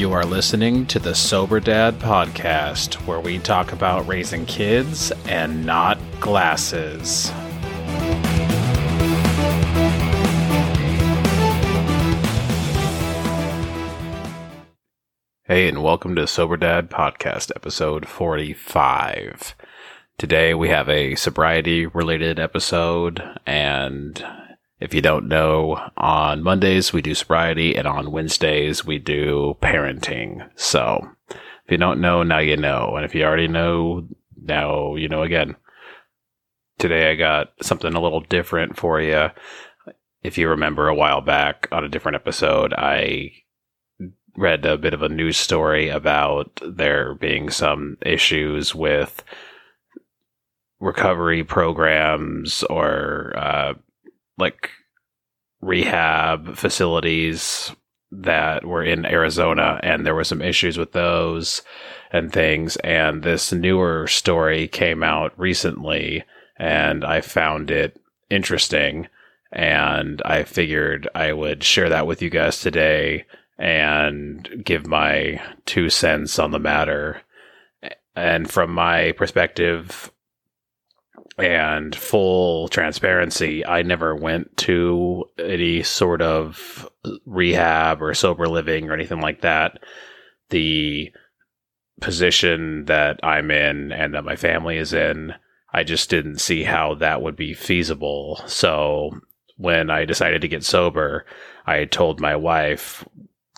You are listening to the Sober Dad podcast, where we talk about raising kids and not glasses. Hey, and welcome to Sober Dad podcast, episode 45. Today we have a sobriety related episode, and if you don't know, on Mondays we do sobriety, and on Wednesdays we do parenting. So if you don't know, now you know. And if you already know, now you know again. Today I got something a little different for you. If you remember a while back on a different episode, I read a bit of a news story about there being some issues with recovery programs or uh, like rehab facilities that were in Arizona, and there were some issues with those and things. And this newer story came out recently, and I found it interesting. And I figured I would share that with you guys today and give my two cents on the matter. And from my perspective, and full transparency, I never went to any sort of rehab or sober living or anything like that. The position that I'm in and that my family is in, I just didn't see how that would be feasible. So when I decided to get sober, I told my wife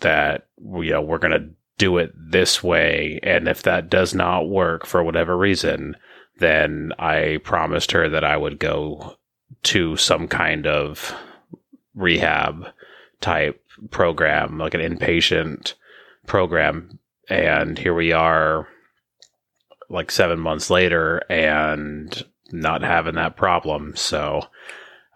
that you know we're going to do it this way and if that does not work for whatever reason, then I promised her that I would go to some kind of rehab type program, like an inpatient program. And here we are, like seven months later, and not having that problem. So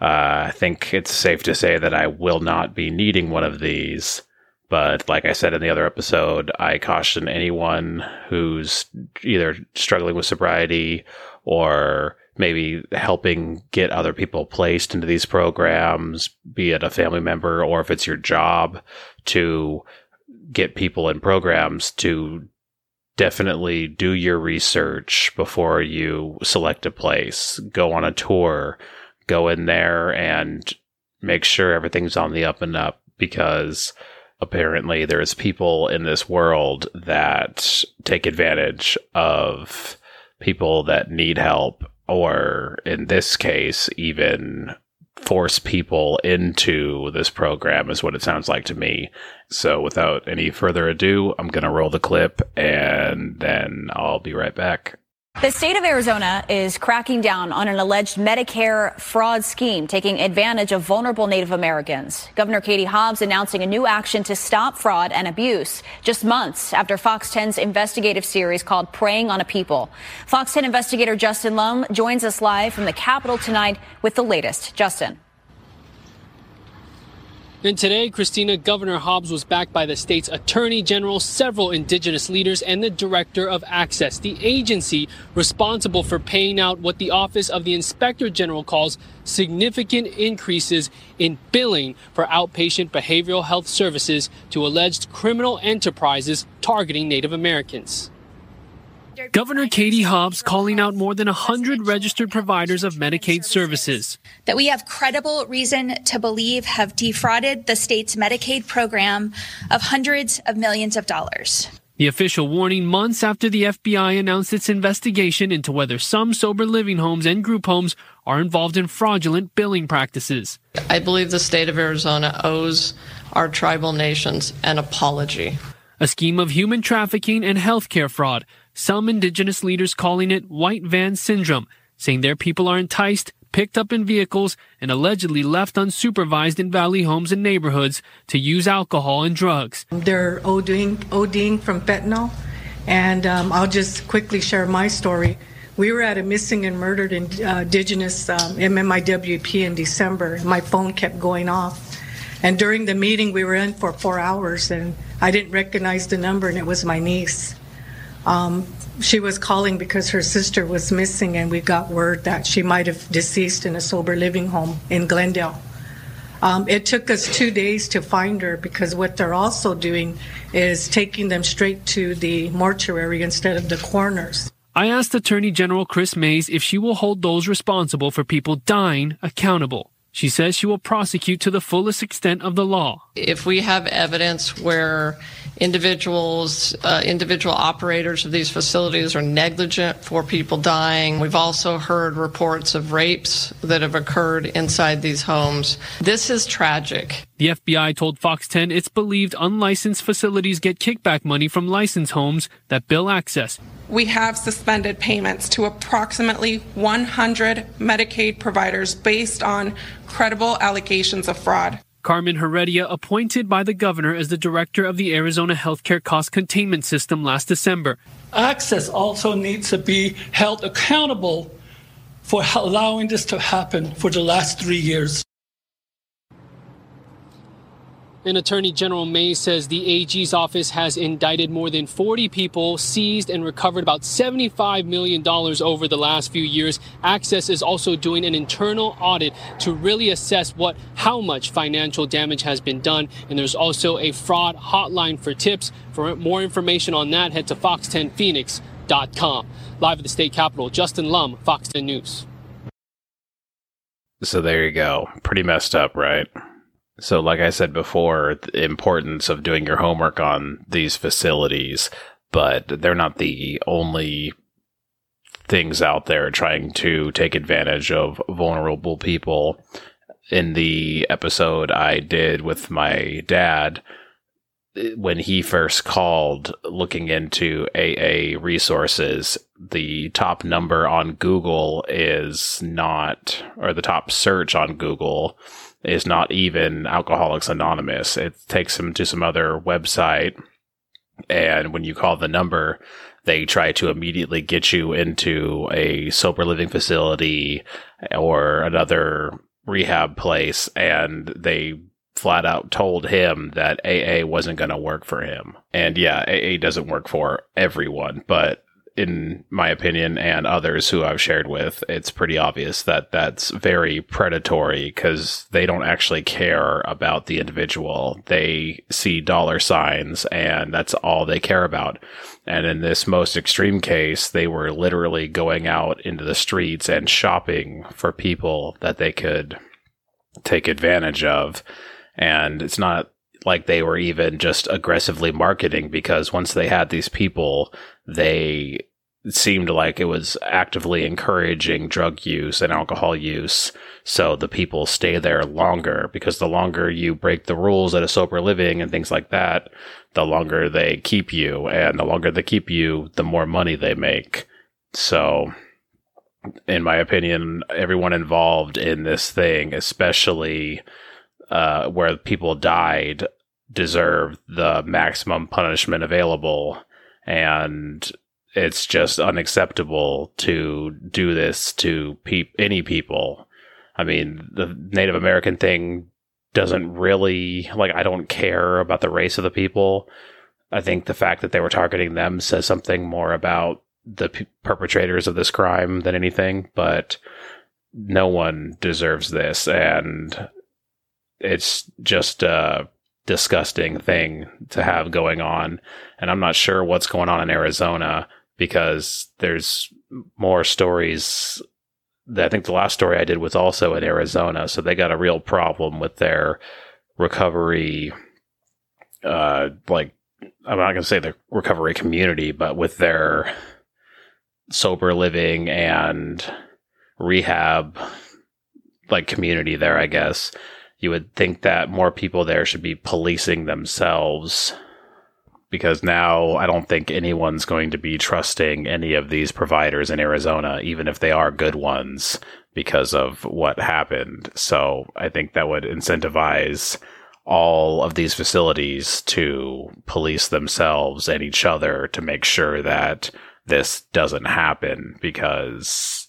uh, I think it's safe to say that I will not be needing one of these. But like I said in the other episode, I caution anyone who's either struggling with sobriety or maybe helping get other people placed into these programs, be it a family member or if it's your job to get people in programs to definitely do your research before you select a place, go on a tour, go in there and make sure everything's on the up and up because apparently there's people in this world that take advantage of people that need help or in this case even force people into this program is what it sounds like to me. So without any further ado, I'm going to roll the clip and then I'll be right back. The state of Arizona is cracking down on an alleged Medicare fraud scheme taking advantage of vulnerable Native Americans. Governor Katie Hobbs announcing a new action to stop fraud and abuse just months after Fox 10's investigative series called Preying on a People. Fox 10 investigator Justin Lum joins us live from the Capitol tonight with the latest. Justin. And today, Christina, Governor Hobbs was backed by the state's attorney general, several indigenous leaders, and the director of AHCCCS, the agency responsible for paying out what the Office of the Inspector General calls significant increases in billing for outpatient behavioral health services to alleged criminal enterprises targeting Native Americans. Governor Katie Hobbs calling out more than 100 registered providers of Medicaid services. That we have credible reason to believe have defrauded the state's Medicaid program of hundreds of millions of dollars. The official warning months after the FBI announced its investigation into whether some sober living homes and group homes are involved in fraudulent billing practices. I believe the state of Arizona owes our tribal nations an apology. A scheme of human trafficking and healthcare fraud some indigenous leaders calling it white van syndrome, saying their people are enticed, picked up in vehicles, and allegedly left unsupervised in valley homes and neighborhoods to use alcohol and drugs. They're ODing, ODing from fentanyl, and um, I'll just quickly share my story. We were at a missing and murdered uh, indigenous um, MMIWP in December. My phone kept going off. And during the meeting, we were in for four hours, and I didn't recognize the number, and it was my niece. Um, she was calling because her sister was missing, and we got word that she might have deceased in a sober living home in Glendale. Um, it took us two days to find her because what they're also doing is taking them straight to the mortuary instead of the coroners. I asked Attorney General Chris Mayes if she will hold those responsible for people dying accountable. She says she will prosecute to the fullest extent of the law. If we have evidence where individuals, uh, individual operators of these facilities are negligent for people dying, we've also heard reports of rapes that have occurred inside these homes. This is tragic. The FBI told Fox 10 it's believed unlicensed facilities get kickback money from licensed homes that bill AHCCCS we have suspended payments to approximately 100 Medicaid providers based on credible allegations of fraud. Carmen Heredia, appointed by the governor as the director of the Arizona Healthcare Cost Containment System last December. AHCCCS also needs to be held accountable for allowing this to happen for the last three years. And Attorney General May says the AG's office has indicted more than 40 people, seized and recovered about $75 million over the last few years. AHCCCS is also doing an internal audit to really assess what, how much financial damage has been done. And there's also a fraud hotline for tips. For more information on that, head to fox10phoenix.com. Live at the state capitol, Justin Lum, Fox 10 News. So there you go. Pretty messed up, right? So, like I said before, the importance of doing your homework on these facilities, but they're not the only things out there trying to take advantage of vulnerable people. In the episode I did with my dad, when he first called looking into AA resources, the top number on Google is not, or the top search on Google is not even Alcoholics Anonymous. It takes them to some other website. And when you call the number, they try to immediately get you into a sober living facility or another rehab place. And they flat out told him that AA wasn't going to work for him. And yeah, AA doesn't work for everyone, but in my opinion, and others who I've shared with, it's pretty obvious that that's very predatory because they don't actually care about the individual. They see dollar signs and that's all they care about. And in this most extreme case, they were literally going out into the streets and shopping for people that they could take advantage of. And it's not like they were even just aggressively marketing because once they had these people, they seemed like it was actively encouraging drug use and alcohol use. So the people stay there longer because the longer you break the rules at a sober living and things like that, the longer they keep you. And the longer they keep you, the more money they make. So, in my opinion, everyone involved in this thing, especially uh, where people died, deserve the maximum punishment available. And it's just unacceptable to do this to pe- any people. I mean, the Native American thing doesn't really like I don't care about the race of the people. I think the fact that they were targeting them says something more about the p- perpetrators of this crime than anything, but no one deserves this and it's just a disgusting thing to have going on and I'm not sure what's going on in Arizona because there's more stories. I think the last story I did was also in Arizona, so they got a real problem with their recovery. Uh, like I'm not going to say the recovery community, but with their sober living and rehab like community there, I guess you would think that more people there should be policing themselves because now I don't think anyone's going to be trusting any of these providers in Arizona, even if they are good ones, because of what happened. So I think that would incentivize all of these facilities to police themselves and each other to make sure that this doesn't happen because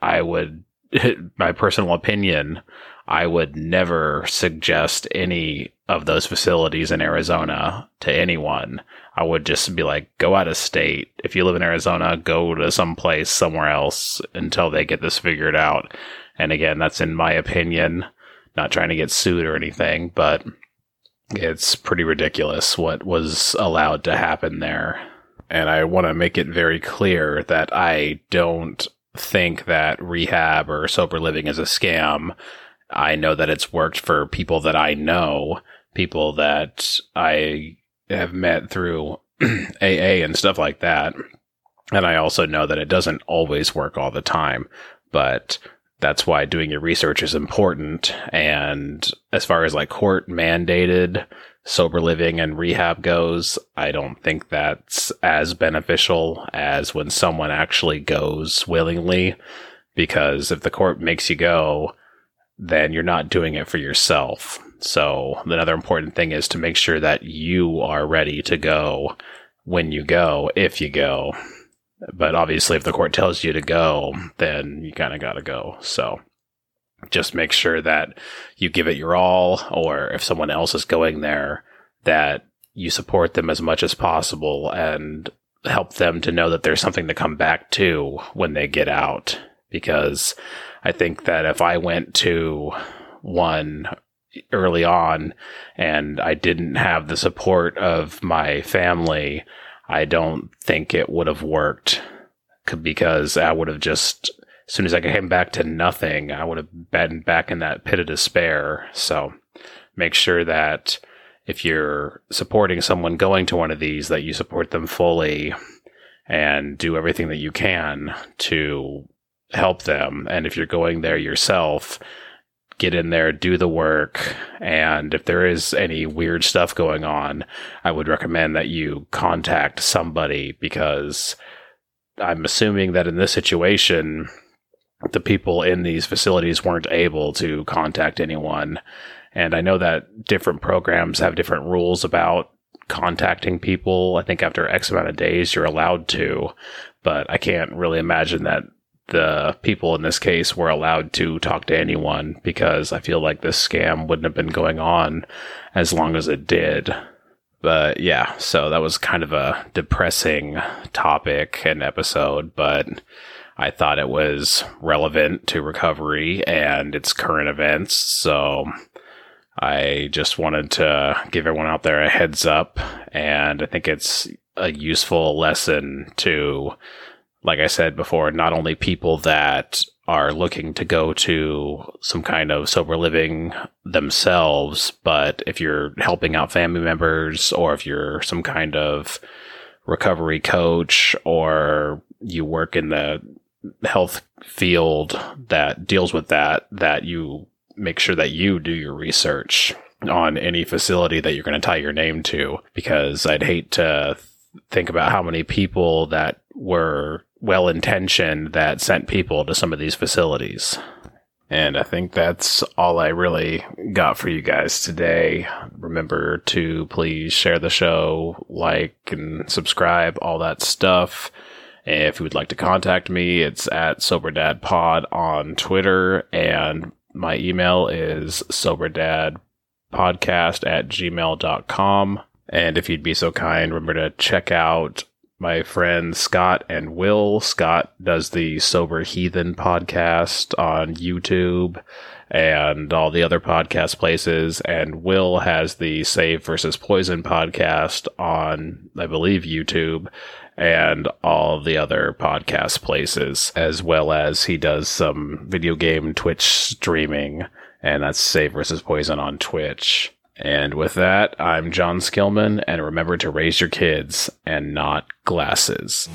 I would, my personal opinion, I would never suggest any of those facilities in Arizona to anyone. I would just be like, go out of state. If you live in Arizona, go to some place somewhere else until they get this figured out. And again, that's in my opinion. Not trying to get sued or anything, but it's pretty ridiculous what was allowed to happen there. And I want to make it very clear that I don't think that rehab or sober living is a scam. I know that it's worked for people that I know, people that I have met through AA and stuff like that. And I also know that it doesn't always work all the time, but that's why doing your research is important. And as far as like court mandated sober living and rehab goes, I don't think that's as beneficial as when someone actually goes willingly. Because if the court makes you go, then you're not doing it for yourself. So another important thing is to make sure that you are ready to go when you go, if you go. But obviously, if the court tells you to go, then you kind of got to go. So just make sure that you give it your all, or if someone else is going there, that you support them as much as possible and help them to know that there's something to come back to when they get out. Because I think that if I went to one early on and I didn't have the support of my family, I don't think it would have worked because I would have just, as soon as I came back to nothing, I would have been back in that pit of despair. So make sure that if you're supporting someone going to one of these, that you support them fully and do everything that you can to help them. And if you're going there yourself, get in there, do the work. And if there is any weird stuff going on, I would recommend that you contact somebody because I'm assuming that in this situation, the people in these facilities weren't able to contact anyone. And I know that different programs have different rules about contacting people. I think after X amount of days, you're allowed to, but I can't really imagine that the people in this case were allowed to talk to anyone because I feel like this scam wouldn't have been going on as long as it did. But yeah, so that was kind of a depressing topic and episode, but I thought it was relevant to recovery and its current events. So I just wanted to give everyone out there a heads up. And I think it's a useful lesson to like I said before, not only people that are looking to go to some kind of sober living themselves, but if you're helping out family members or if you're some kind of recovery coach or you work in the health field that deals with that, that you make sure that you do your research on any facility that you're going to tie your name to because I'd hate to think about how many people that were well intentioned that sent people to some of these facilities. And I think that's all I really got for you guys today. Remember to please share the show, like and subscribe, all that stuff. If you would like to contact me, it's at SoberDadPod on Twitter, and my email is SoberDadPodcast at gmail.com. And if you'd be so kind, remember to check out my friends Scott and Will. Scott does the Sober Heathen podcast on YouTube and all the other podcast places. And Will has the Save versus Poison podcast on, I believe, YouTube and all the other podcast places, as well as he does some video game Twitch streaming. And that's Save versus Poison on Twitch. And with that, I'm Jon Skillman, and remember to raise your kids and not glasses.